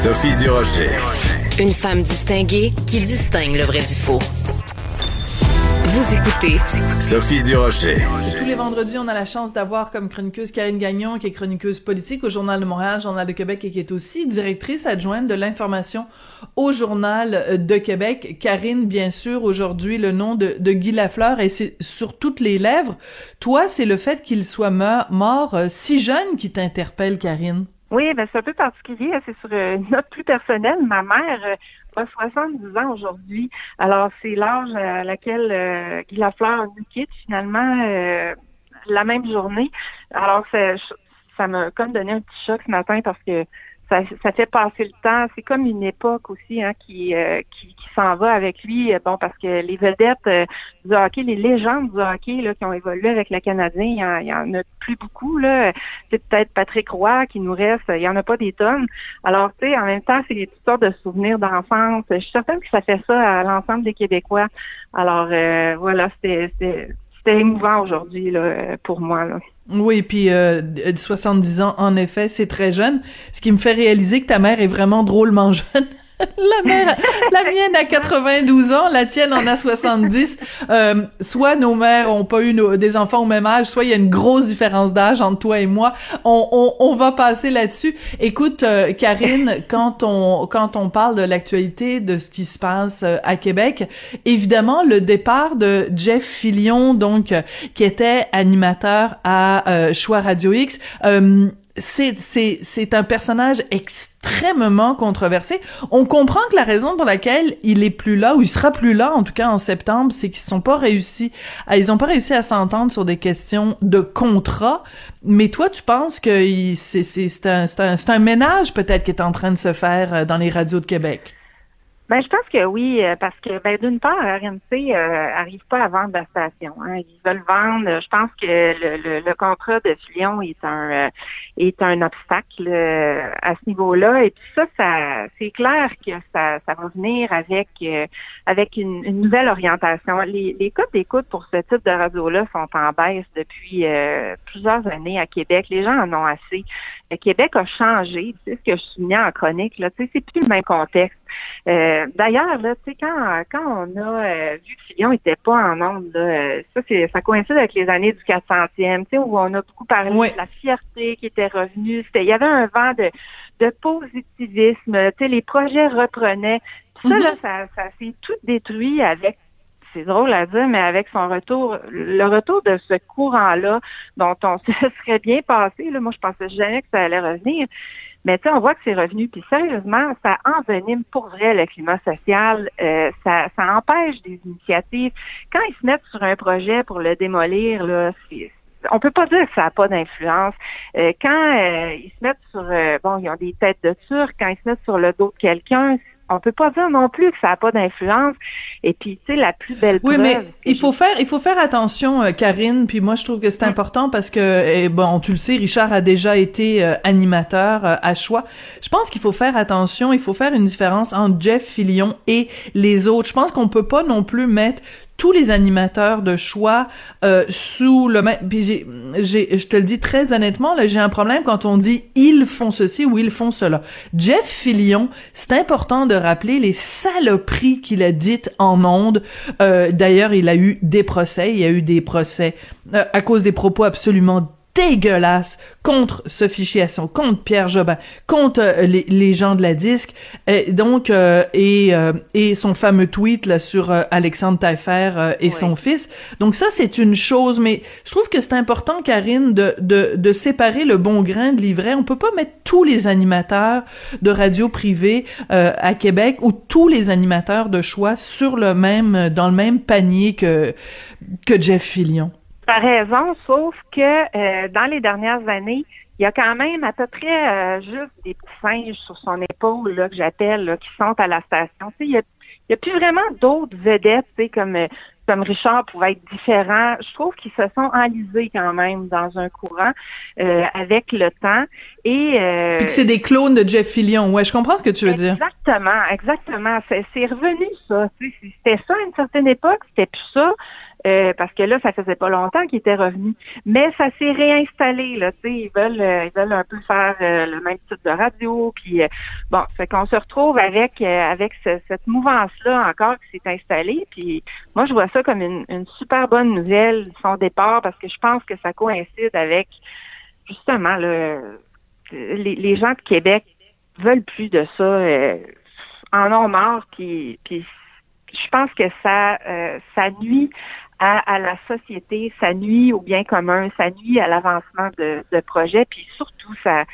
Sophie Durocher. Une femme distinguée qui distingue le vrai du faux. Vous écoutez Sophie Durocher. Tous les vendredis, on a la chance d'avoir comme chroniqueuse Karine Gagnon, qui est chroniqueuse politique au Journal de Montréal, Journal de Québec, et qui est aussi directrice adjointe de l'information au Journal de Québec. Karine, bien sûr, aujourd'hui, le nom de, de Guy Lafleur, et c'est sur toutes les lèvres. Toi, c'est le fait qu'il soit mort euh, si jeune qui t'interpelle, Karine. Oui, ben c'est un peu particulier. Hein, c'est sur euh, une note plus personnelle. Ma mère euh, a 70 ans aujourd'hui. Alors, c'est l'âge à laquelle euh, Guy Lafleur nous quitte finalement euh, la même journée. Alors, ça, ça m'a comme donné un petit choc ce matin parce que ça, ça, fait passer le temps. C'est comme une époque aussi hein, qui, euh, qui, qui s'en va avec lui. Bon, parce que les vedettes euh, du hockey, les légendes du hockey là, qui ont évolué avec le Canadien, il y en, il y en a plus beaucoup. là. C'est peut-être Patrick Roy qui nous reste. Il y en a pas des tonnes. Alors, tu sais, en même temps, c'est toutes sortes de souvenirs d'enfance. Je suis certaine que ça fait ça à l'ensemble des Québécois. Alors, euh, voilà, c'était c'était émouvant aujourd'hui pour moi. Là. Oui, puis euh, 70 ans, en effet, c'est très jeune. Ce qui me fait réaliser que ta mère est vraiment drôlement jeune. La mère, la mienne a 92 ans, la tienne en a 70. Euh, soit nos mères ont pas eu nos, des enfants au même âge, soit il y a une grosse différence d'âge entre toi et moi. On, on, on va passer là-dessus. Écoute, euh, Karine, quand on quand on parle de l'actualité de ce qui se passe euh, à Québec, évidemment le départ de Jeff Fillion, donc qui était animateur à euh, Choix Radio X c'est un personnage extrêmement controversé. On comprend que la raison pour laquelle il est plus là ou il sera plus là en tout cas en septembre, c'est qu'ils sont pas réussi à, ils ont pas réussi à s'entendre sur des questions de contrat. Mais toi, tu penses que c'est un, un ménage peut-être qui est en train de se faire euh, dans les radios de Québec? Ben, je pense que oui, euh, parce que ben, d'une part, RMC euh, arrive pas à vendre la station. Hein. Ils veulent vendre. Je pense que le, le, le contrat de Fillon est un euh, est un obstacle euh, à ce niveau-là. Et puis ça, ça c'est clair que ça, ça va venir avec avec une, une, nouvelle orientation. Les, les codes d'écoute pour ce type de radio-là sont en baisse depuis plusieurs années à Québec. Les gens en ont assez. Le Québec a changé. Sais ce que je soulignais en chronique. Là, c'est plus le même contexte. Euh, D'ailleurs, là, tu sais, quand, quand on a euh, vu que Fillon n'était pas en onde, là, euh, ça, ça coïncide avec les années du 400e, tu sais, où on a beaucoup parlé de la fierté qui était revenue. Il y avait un vent de, de positivisme. Tu sais, les projets reprenaient. Tout ça, là, mm-hmm. ça, ça s'est tout détruit avec c'est drôle à dire, mais avec son retour, le retour de ce courant-là, dont on se serait bien passé, là, moi je pensais jamais que ça allait revenir, mais on voit que c'est revenu. Puis sérieusement, ça envenime pour vrai le climat social. Euh, ça, ça empêche des initiatives. Quand ils se mettent sur un projet pour le démolir, là, c'est on peut pas dire que ça n'a pas d'influence. Euh, quand euh, ils se mettent sur, euh, bon, ils ont des têtes de turc, quand ils se mettent sur le dos de quelqu'un, on peut pas dire non plus que ça n'a pas d'influence. Et puis, tu sais, la plus belle Oui, mais il faut faire, il faut faire attention, euh, Karine. Puis moi, je trouve que c'est important parce que, eh, bon, tu le sais, Richard a déjà été euh, animateur euh, à choix. Je pense qu'il faut faire attention. Il faut faire une différence entre Jeff Fillion et les autres. Je pense qu'on peut pas non plus mettre tous les animateurs de choix euh, sous le même. Puis j'ai, je te le dis très honnêtement, là, j'ai un problème quand on dit ils font ceci ou ils font cela. Jeff Fillion, c'est important de rappeler les saloperies qu'il a dites en monde. Euh, d'ailleurs, il a eu des procès, il y a eu des procès euh, à cause des propos absolument dégueulasse contre Sophie Chiasson, contre Pierre Jobin, contre euh, les, les, gens de la disque, et donc euh, et euh, et son fameux tweet là sur Alexandre Taillefer et son fils. Donc ça c'est une chose, mais je trouve que c'est important, Karine, de, de de séparer le bon grain de l'ivraie. On peut pas mettre tous les animateurs de radio privée à Québec ou tous les animateurs de choix sur le même dans le même panier que que Jeff Fillion. T'as raison, sauf que euh, dans les dernières années, il y a quand même à peu près euh, juste des petits singes sur son épaule là, que j'appelle, qui sont à la station. Il y a, a plus vraiment d'autres vedettes, comme euh, comme Richard pourrait être différent. Je trouve qu'ils se sont enlisés quand même dans un courant euh, avec le temps. Et, euh, c'est des clones de Jeff Fillion. Ouais, je comprends ce que tu veux dire. Exactement, exactement. C'est revenu ça. C'était ça à une certaine époque, c'était plus ça. Euh, parce que là, ça faisait pas longtemps qu'ils étaient revenus. Mais ça s'est réinstallé, là, tu sais, ils veulent, euh, ils veulent un peu faire le même type de radio, puis bon, fait qu'on se retrouve avec avec cette mouvance-là encore qui s'est installée, puis moi, je vois ça comme une, une super bonne nouvelle, son départ, parce que je pense que ça coïncide avec justement le, les, gens de Québec veulent plus de ça, euh, en ont marre, puis je pense que ça, euh, ça nuit à, la société, ça nuit au bien commun, ça nuit à l'avancement de, de projets, puis surtout ça,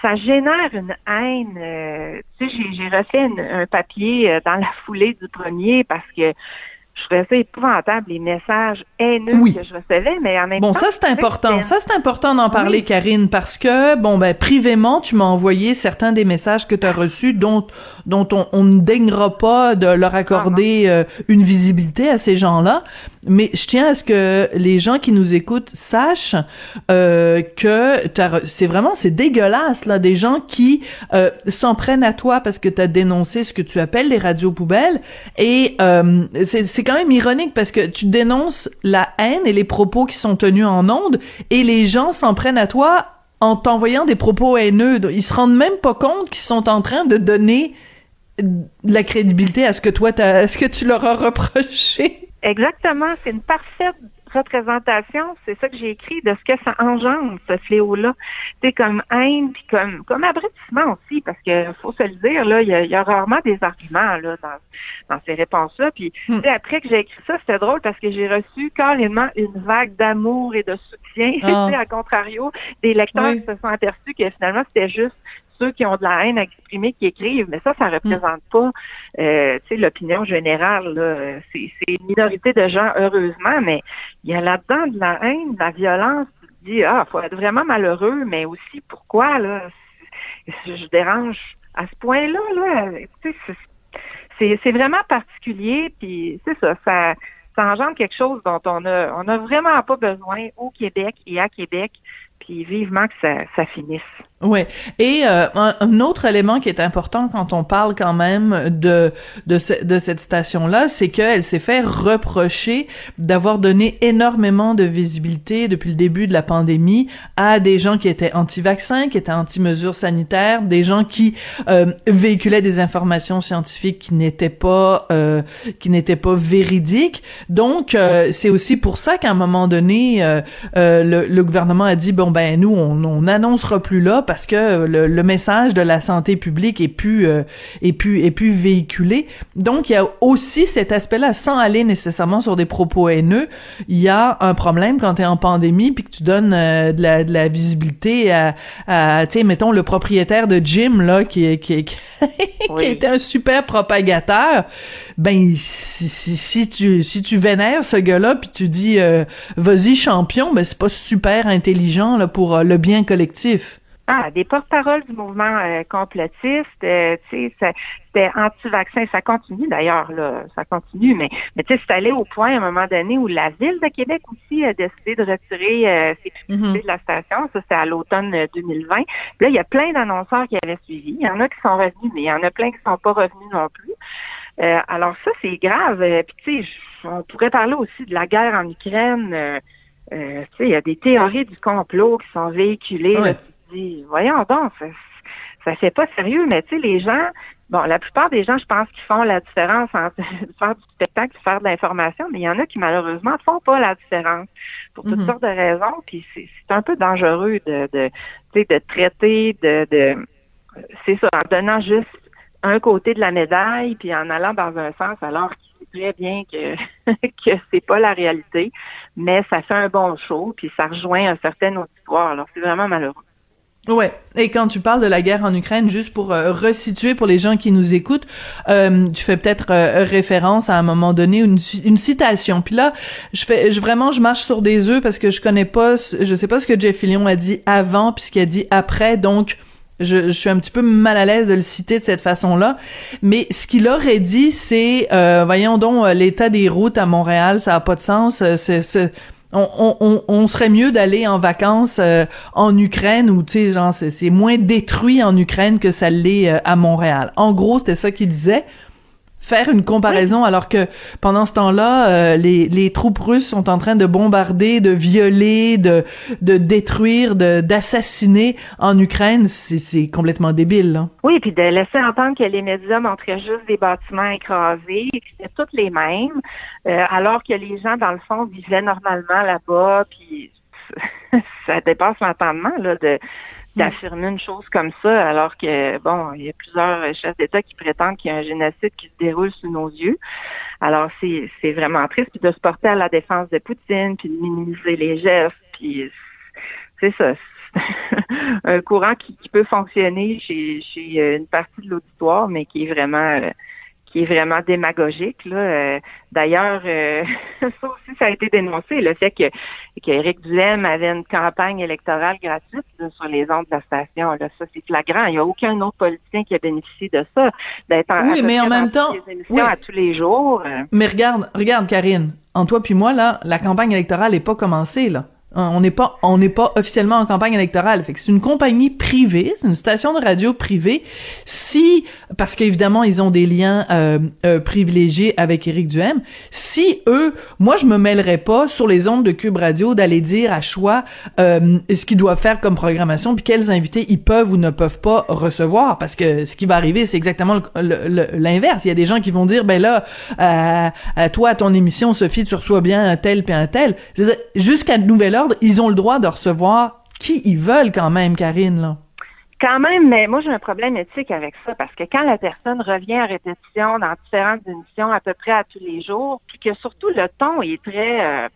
ça génère une haine. Euh, tu sais, j'ai refait un papier dans la foulée du premier parce que je trouvais ça épouvantable, les messages haineux que je recevais, mais en même bon, temps... Bon, ça, c'est important. Ça, c'est important d'en parler, Karine, parce que, bon, ben, privément, tu m'as envoyé certains des messages que tu as reçus dont, dont on, ne daignera pas de leur accorder euh, une visibilité à ces gens-là. Mais je tiens à ce que les gens qui nous écoutent sachent euh, que c'est vraiment, c'est dégueulasse, là, des gens qui euh, s'en prennent à toi parce que tu as dénoncé ce que tu appelles les radios poubelles. Et euh, c'est quand même ironique parce que tu dénonces la haine et les propos qui sont tenus en ondes et les gens s'en prennent à toi en t'envoyant des propos haineux. Ils se rendent même pas compte qu'ils sont en train de donner la crédibilité à ce que toi, à ce que tu leur as reproché. Exactement, c'est une parfaite représentation, c'est ça que j'ai écrit, de ce que ça engendre, ce fléau-là. C'est comme haine, puis comme, comme abrutissement aussi, parce que faut se le dire, là, il y a, rarement des arguments là, dans, dans ces réponses-là. Puis hmm. après que j'ai écrit ça, c'était drôle parce que j'ai reçu carrément une vague d'amour et de soutien. Oh. à contrario, des lecteurs qui se sont aperçus que finalement, c'était juste ceux qui ont de la haine à exprimer qui écrivent, mais ça, ça représente pas euh, l'opinion générale. C'est une minorité de gens, heureusement, mais il y a là-dedans de la haine, de la violence. Tu te dis, ah, faut être vraiment malheureux, mais aussi pourquoi, là, je dérange à ce point-là, là, c'est vraiment particulier, puis c'est ça, ça, ça engendre quelque chose dont on a, on a vraiment pas besoin au Québec et à Québec, puis vivement que ça, ça finisse. Ouais. Et euh, un, autre élément qui est important quand on parle quand même de de, de cette station là, c'est qu'elle s'est fait reprocher d'avoir donné énormément de visibilité depuis le début de la pandémie à des gens qui étaient anti-vaccins, qui étaient anti-mesures sanitaires, des gens qui euh, véhiculaient des informations scientifiques qui n'étaient pas euh, qui n'étaient pas véridiques. Donc c'est aussi pour ça qu'à un moment donné le, le, gouvernement a dit bon ben nous on on plus là parce que le, message de la santé publique est plus euh, est plus est plus véhiculé. Donc il y a aussi cet aspect-là sans aller nécessairement sur des propos haineux, il y a un problème quand tu es en pandémie puis que tu donnes euh, de, la, de la visibilité à, à tu sais mettons le propriétaire de gym là qui qui qui, été un super propagateur. Ben si, si, si tu si tu vénères ce gars-là puis tu dis euh, vas-y champion, ben c'est pas super intelligent là pour le bien collectif. Ah, des porte-paroles du mouvement euh, complotiste, euh, tu sais, c'était anti-vaccin, ça continue d'ailleurs, là, ça continue, mais, mais tu sais, c'est allé au point à un moment donné où la ville de Québec aussi a décidé de retirer euh, ses publicités mhm. de la station, ça c'était à l'automne 2020. Puis là, il y a plein d'annonceurs qui avaient suivi, il y en a qui sont revenus, mais il y en a plein qui sont pas revenus non plus. alors ça, c'est grave. Puis tu sais, on pourrait parler aussi de la guerre en Ukraine. tu sais, il y a des théories du complot qui sont véhiculées voyons donc, ça, ça fait pas sérieux, mais tu sais, les gens, bon, la plupart des gens, je pense qu'ils font la différence entre faire du spectacle et faire de l'information, mais il y en a qui malheureusement font pas la différence pour toutes mhm. sortes de raisons, puis c'est un peu dangereux de, de, de traiter de, de c'est ça, en donnant juste un côté de la médaille, puis en allant dans un sens alors qu'il très bien que que c'est pas la réalité, mais ça fait un bon show, puis ça rejoint un certain auditoire. Alors c'est vraiment malheureux. Ouais. Et quand tu parles de la guerre en Ukraine, juste pour euh, resituer pour les gens qui nous écoutent, euh, tu fais peut-être euh, référence à un moment donné une, une citation. Puis là, je fais je, vraiment je marche sur des œufs parce que je connais pas, je sais pas ce que Jeff Fillion a dit avant puis ce qu'il a dit après, donc. Je, suis un petit peu mal à l'aise de le citer de cette façon-là, mais ce qu'il aurait dit, c'est, voyons donc, l'état des routes à Montréal, ça a pas de sens. C'est, on, serait mieux d'aller en vacances euh, en Ukraine où tu sais genre c'est moins détruit en Ukraine que ça l'est euh, à Montréal. En gros, c'était ça qu'il disait. Faire une comparaison alors que pendant ce temps-là, euh, les, les troupes russes sont en train de bombarder, de violer, de, de détruire, de d'assassiner en Ukraine, c'est complètement débile. Là. Oui, puis de laisser entendre que les médias montraient juste des bâtiments écrasés, que c'était toutes les mêmes, euh, alors que les gens, dans le fond, vivaient normalement là-bas, puis ça dépasse l'entendement là, de d'affirmer une chose comme ça, alors que, bon, il y a plusieurs chefs d'État qui prétendent qu'il y a un génocide qui se déroule sous nos yeux. Alors, c'est, vraiment triste, puis de se porter à la défense de Poutine, puis de minimiser les gestes, puis c'est ça. un courant qui, qui, peut fonctionner chez, chez une partie de l'auditoire, mais qui est vraiment euh, qui est vraiment démagogique. Là. Euh, d'ailleurs, euh, ça aussi, ça a été dénoncé, le fait que qu'Éric Duhem avait une campagne électorale gratuite sur les ondes de la station. Là. Ça, c'est flagrant. Il n'y a aucun autre politicien qui a bénéficié de ça. D'être oui, mais en même temps, oui. à tous les jours. Euh. Mais regarde, regarde, Karine, en toi puis moi, là, la campagne électorale n'est pas commencée, là. Hein, on n'est pas, on n'est pas officiellement en campagne électorale. C'est une compagnie privée, c'est une station de radio privée. Si, parce qu'évidemment ils ont des liens euh, euh, privilégiés avec Éric Duhem, si eux, moi je me mêlerais pas sur les ondes de Cube Radio d'aller dire à choix euh, ce qu'ils doivent faire comme programmation, puis quels invités ils peuvent ou ne peuvent pas recevoir, parce que ce qui va arriver c'est exactement l'inverse. Il y a des gens qui vont dire ben là, à toi à ton émission Sophie tu reçois bien un tel puis un tel. Jusqu'à de ils ont le droit de recevoir qui ils veulent quand même, Karine, là. Quand même, mais moi j'ai un problème éthique avec ça parce que quand la personne revient à répétition dans différentes émissions à peu près à tous les jours, puis que surtout le ton est très euh,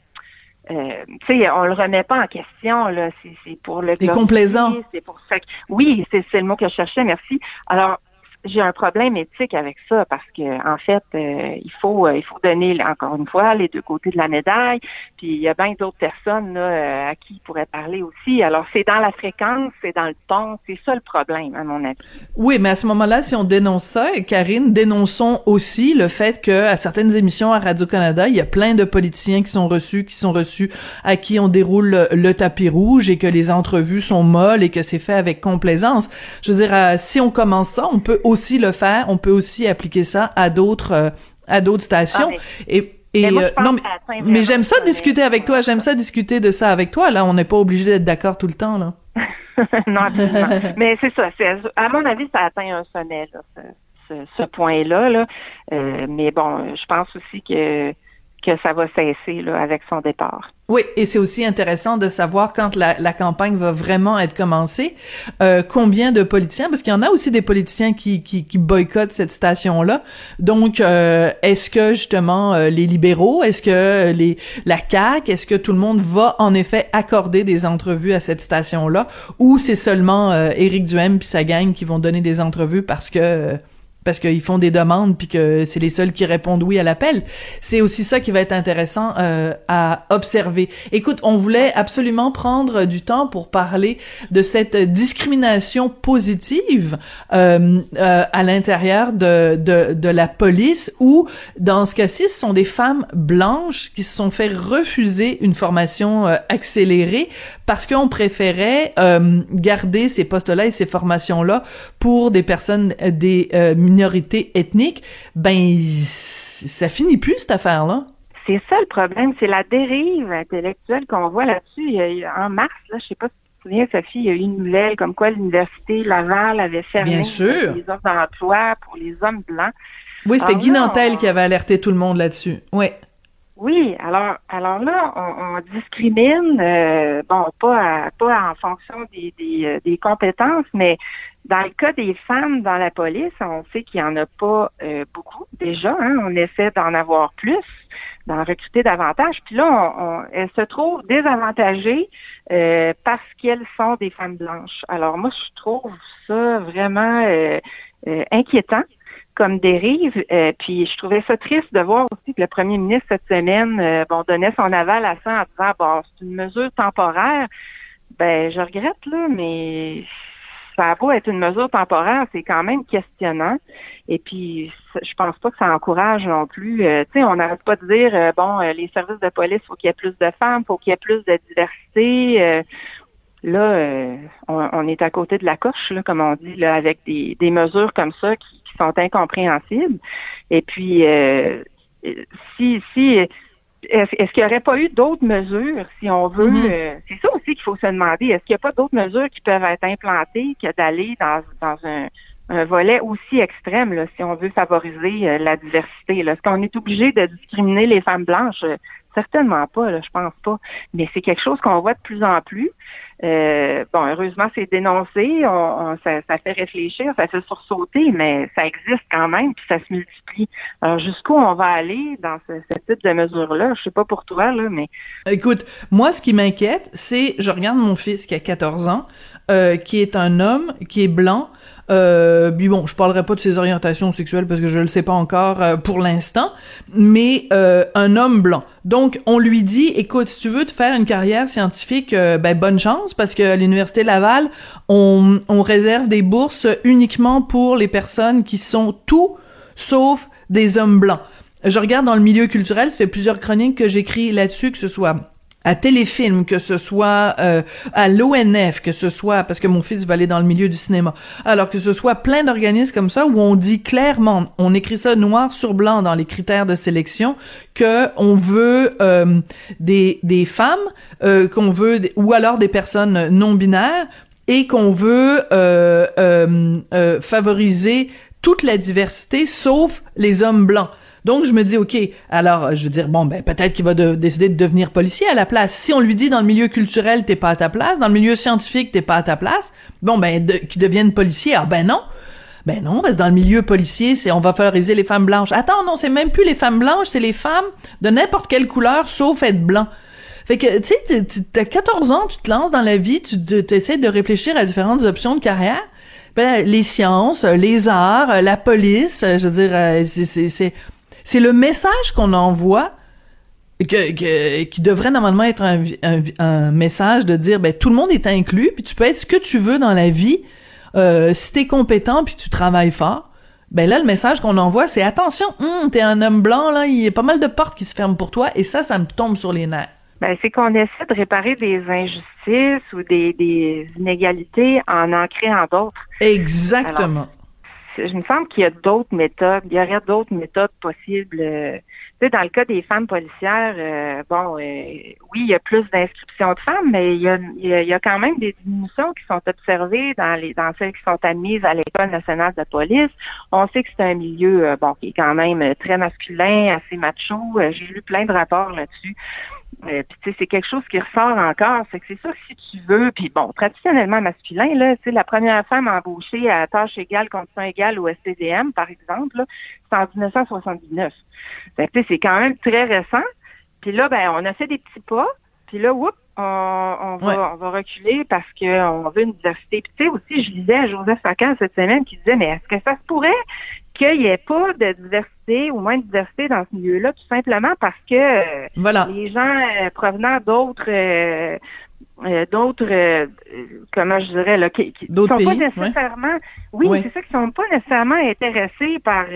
euh, tu sais, on le remet pas en question là, c'est pour le. C'est complaisant. C'est pour ça. Oui, c'est le mot que je cherchais. Merci. Alors, j'ai un problème éthique avec ça parce que en fait, euh, il faut euh, il faut donner encore une fois les deux côtés de la médaille. Puis il y a bien d'autres personnes là, euh, à qui il pourrait parler aussi. Alors c'est dans la fréquence, c'est dans le ton, c'est ça le problème à mon avis. Oui, mais à ce moment-là, si on dénonce ça, Karine, dénonçons aussi le fait que à certaines émissions à Radio Canada, il y a plein de politiciens qui sont reçus, qui sont reçus à qui on déroule le, tapis rouge et que les entrevues sont molles et que c'est fait avec complaisance. Je veux dire, si on commence ça, on peut aussi aussi le faire. On peut aussi appliquer ça à d'autres euh, à d'autres stations. Ah, et et mais, euh, non, mais, j'aime ça discuter avec toi. J'aime ça discuter de ça avec toi. Là, on n'est pas obligé d'être d'accord tout le temps là. non, absolument. mais c'est ça. À mon avis, ça atteint un sommet ce, ce, point-là. Là. Euh, mais bon, je pense aussi que que ça va cesser avec son départ. Oui, et c'est aussi intéressant de savoir quand la, campagne va vraiment être commencée, euh, combien de politiciens, parce qu'il y en a aussi des politiciens qui, boycottent cette station-là. Donc, euh, est-ce que justement euh, les libéraux, est-ce que les la CAQ, est-ce que tout le monde va en effet accorder des entrevues à cette station-là, ou c'est seulement euh, Éric Duhem puis sa gang qui vont donner des entrevues parce que parce qu'ils font des demandes puis que c'est les seuls qui répondent oui à l'appel. C'est aussi ça qui va être intéressant euh, à observer. Écoute, on voulait absolument prendre du temps pour parler de cette discrimination positive euh, euh, à l'intérieur de, de, de la police où, dans ce cas-ci, ce sont des femmes blanches qui se sont fait refuser une formation euh, accélérée parce qu'on préférait euh, garder ces postes-là et ces formations-là pour des personnes des minorité ethnique, ben ça finit plus cette affaire-là. C'est ça le problème, c'est la dérive intellectuelle qu'on voit là-dessus. En mars, là, je sais pas si tu te souviens, Sophie, il y a eu une nouvelle comme quoi l'université Laval avait fermé les offres d'emploi pour les hommes blancs. Oui, c'était Guy Nantel qui avait alerté tout le monde là-dessus. Oui. Oui, alors alors là, on, discrimine, euh, bon, pas pas en fonction des, des, euh, des, compétences, mais dans le cas des femmes dans la police, on sait qu'il n'y en a pas euh, beaucoup déjà. Hein, on essaie d'en avoir plus, d'en recruter davantage. Puis là, on, elles se trouvent désavantagées parce qu'elles sont des femmes blanches. Alors moi, je trouve ça vraiment inquiétant comme dérive. Euh, puis je trouvais ça triste de voir aussi que le premier ministre cette semaine euh, bon, donnait son aval à ça en disant bon, c'est une mesure temporaire. Ben, je regrette, là, mais ça a beau être une mesure temporaire, c'est quand même questionnant. Et puis, je pense pas que ça encourage non plus. Euh, tu sais, on n'arrête pas de dire, bon, les services de police, faut qu'il y ait plus de femmes, faut qu'il y ait plus de diversité. Là, on, est à côté de la coche, là, comme on dit, là, avec des, des mesures comme ça qui, qui sont incompréhensibles. Et puis, euh, si, si, est-ce qu'il n'y aurait pas eu d'autres mesures, si on veut, mm-hmm. euh, c'est ça aussi qu'il faut se demander, est-ce qu'il n'y a pas d'autres mesures qui peuvent être implantées que d'aller dans, dans un, un volet aussi extrême, là, si on veut favoriser euh, la diversité. Est-ce qu'on est obligé de discriminer les femmes blanches? Certainement pas, là, je pense pas. Mais c'est quelque chose qu'on voit de plus en plus. Euh, bon, heureusement, c'est dénoncé, on, ça, fait réfléchir, ça fait sursauter, mais ça existe quand même, puis ça se multiplie. Alors, jusqu'où on va aller dans ce, type de mesures-là? Je sais pas pour toi, là, mais... Écoute, moi, ce qui m'inquiète, c'est, je regarde mon fils qui a 14 ans, euh, qui est un homme, qui est blanc, euh, puis bon, je parlerai pas de ses orientations sexuelles parce que je le sais pas encore euh, pour l'instant, mais euh, un homme blanc. Donc, on lui dit, écoute, si tu veux te faire une carrière scientifique, euh, ben bonne chance parce que l'université Laval, on, on réserve des bourses uniquement pour les personnes qui sont tout sauf des hommes blancs. Je regarde dans le milieu culturel, ça fait plusieurs chroniques que j'écris là-dessus, que ce soit à Téléfilm, que ce soit euh, à l'ONF, que ce soit parce que mon fils va aller dans le milieu du cinéma. Alors que ce soit plein d'organismes comme ça où on dit clairement, on écrit ça noir sur blanc dans les critères de sélection que on veut euh, des des femmes, euh, qu'on veut ou alors des personnes non binaires et qu'on veut favoriser toute la diversité sauf les hommes blancs. Donc, je me dis, OK, alors, je veux dire, bon, ben, peut-être qu'il va décider de devenir policier à la place. Si on lui dit dans le milieu culturel, t'es pas à ta place, dans le milieu scientifique, t'es pas à ta place, bon, ben, qu'il devienne policier, ah ben non. Ben non, parce que dans le milieu policier, c'est on va favoriser les femmes blanches. Attends, non, c'est même plus les femmes blanches, c'est les femmes de n'importe quelle couleur, sauf être blanc. Fait que, tu sais, t'as 14 ans, tu te lances dans la vie, tu essaies de réfléchir à différentes options de carrière. Ben, les sciences, les arts, la police, je veux dire, euh, c'est c'est le message qu'on envoie que, qui devrait normalement être un, un, message de dire ben tout le monde est inclus puis tu peux être ce que tu veux dans la vie. Euh, si t'es compétent puis tu travailles fort ben là le message qu'on envoie c'est attention hum, t'es un homme blanc là il y a pas mal de portes qui se ferment pour toi et ça ça me tombe sur les nerfs. Ben, c'est qu'on essaie de réparer des injustices ou des, des inégalités en en créant d'autres. Exactement je me semble qu'il y a d'autres méthodes, il y aurait d'autres méthodes possibles. Euh, tu sais, dans le cas des femmes policières, euh, bon, euh, oui, il y a plus d'inscriptions de femmes, mais il y, a, il y, a, quand même des diminutions qui sont observées dans les dans celles qui sont admises à l'École nationale de police. On sait que c'est un milieu, bon, qui est quand même très masculin, assez macho. J'ai lu plein de rapports là-dessus. Euh, puis c'est quelque chose qui ressort encore, c'est que c'est ça que si tu veux, puis bon, traditionnellement masculin, là, tu la première femme embauchée à tâche égale, condition égale au SCDM, par exemple, c'est en 1979. c'est quand même très récent. Puis là, ben, on a fait des petits pas, puis là, oups, on, va, on va reculer parce qu'on veut une diversité. Puis tu sais aussi, je lisais à Joseph Facan cette semaine qui disait, mais est-ce que ça se pourrait qu'il n'y ait pas de diversité ou moins de diversité dans ce milieu-là, tout simplement parce que euh, les gens euh, provenant d'autres euh, d'autres comment je dirais là qui, qui sont pas nécessairement oui, c'est ça qui sont pas nécessairement intéressés par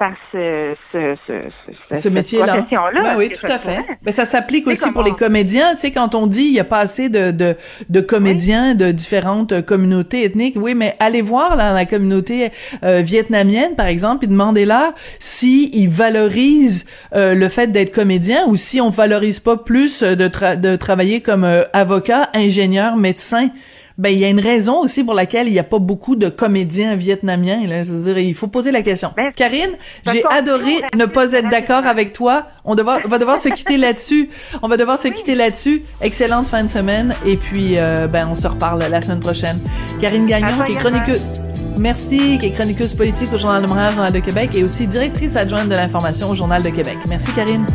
par ce, ce, ce, ce métier-là. Ben oui, tout à fait. Mais ça s'applique aussi pour les comédiens. Tu sais, quand on dit il y a pas assez de, de, de comédiens de différentes communautés ethniques, oui, mais allez voir là, la communauté euh, vietnamienne, par exemple, et demandez-leur si ils valorisent euh, le fait d'être comédien ou si on valorise pas plus de, de travailler comme euh, avocat, ingénieur, médecin ben il y a une raison aussi pour laquelle il n'y a pas beaucoup de comédiens vietnamiens. Là. Je veux dire, il faut poser la question. Ben, Karine, j'ai adoré ne pas être d'accord avec toi. On, devoir, va devoir se quitter là-dessus. On va devoir se quitter là-dessus. Excellente fin de semaine. Et puis, euh, ben, on se reparle la semaine prochaine. Karine Gagnon, qui est chroniqueuse. Merci, qui est chroniqueuse politique au Journal de Montréal, Journal de Québec, et aussi directrice adjointe de l'information au Journal de Québec. Merci, Karine.